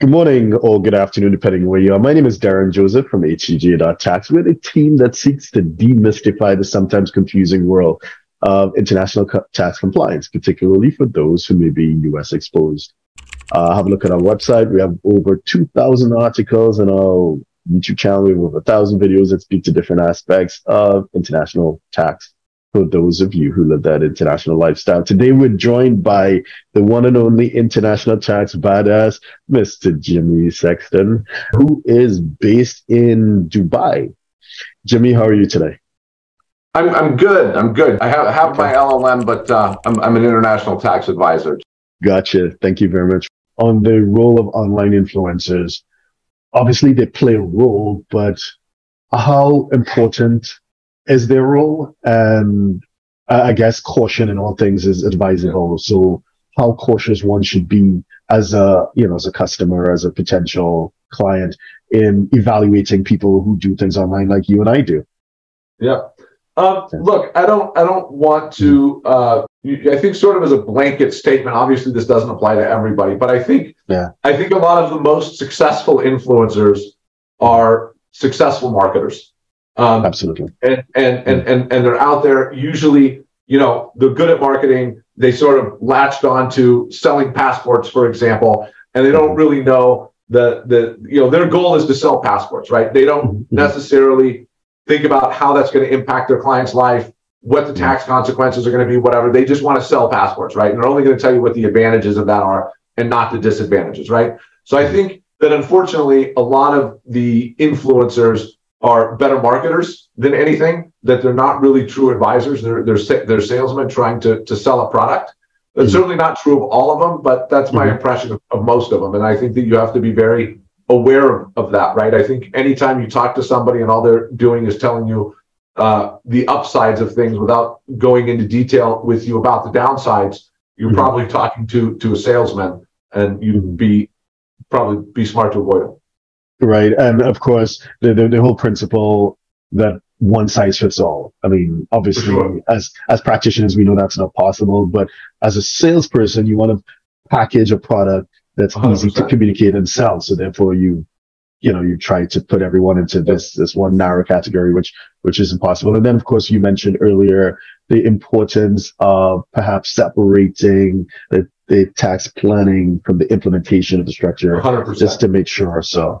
Good morning or good afternoon, depending where you are. My name is Derren Joseph from HTJ.tax. We're the team that seeks to demystify the sometimes confusing world of international tax compliance, particularly for those who may be US exposed. Uh, have a look at our website. We have over 2,000 articles and our YouTube channel. We have over 1,000 videos that speak to different aspects of international tax for those of you who live that international lifestyle. Today, we're joined by the one and only international tax badass, Mr. Jimmy Sexton, who is based in Dubai. Jimmy, how are you today? I'm, I'm good. I'm good. I have, have my LLM, but uh, I'm, I'm an international tax advisor. Gotcha. Thank you very much. On the role of online influencers, obviously they play a role, but how important is their role? And I guess caution in all things is advisable. So how cautious one should be as a, you know, as a customer, as a potential client in evaluating people who do things online like you and I do. Yeah. Um, look, I don't, I don't want to. Uh, I think sort of as a blanket statement. Obviously, this doesn't apply to everybody, but I think, yeah, I think a lot of the most successful influencers are successful marketers. Um, Absolutely. And and, and and and they're out there. Usually, you know, they're good at marketing. They sort of latched on to selling passports, for example, and they don't mm-hmm. really know the the you know their goal is to sell passports, right? They don't mm-hmm. necessarily think about how that's going to impact their client's life, what the tax consequences are going to be, whatever. They just want to sell passports, right? And they're only going to tell you what the advantages of that are and not the disadvantages, right? So I think that unfortunately, a lot of the influencers are better marketers than anything, that they're not really true advisors. They're, they're, they're salesmen trying to, to sell a product. That's mm-hmm. certainly not true of all of them, but that's my mm-hmm. impression of, of most of them. And I think that you have to be very aware of, of that, right? I think anytime you talk to somebody and all they're doing is telling you uh, the upsides of things without going into detail with you about the downsides, you're mm-hmm. probably talking to to a salesman, and you'd mm-hmm. be probably be smart to avoid it. Right, and of course the, the, the whole principle that one size fits all. I mean, obviously, sure. as as practitioners, we know that's not possible. But as a salesperson, you want to package a product that's 100%. easy to communicate and sell. So therefore you, you know, you try to put everyone into this, this one narrow category, which, which is impossible. And then of course you mentioned earlier the importance of perhaps separating the, the tax planning from the implementation of the structure 100%. just to make sure. So,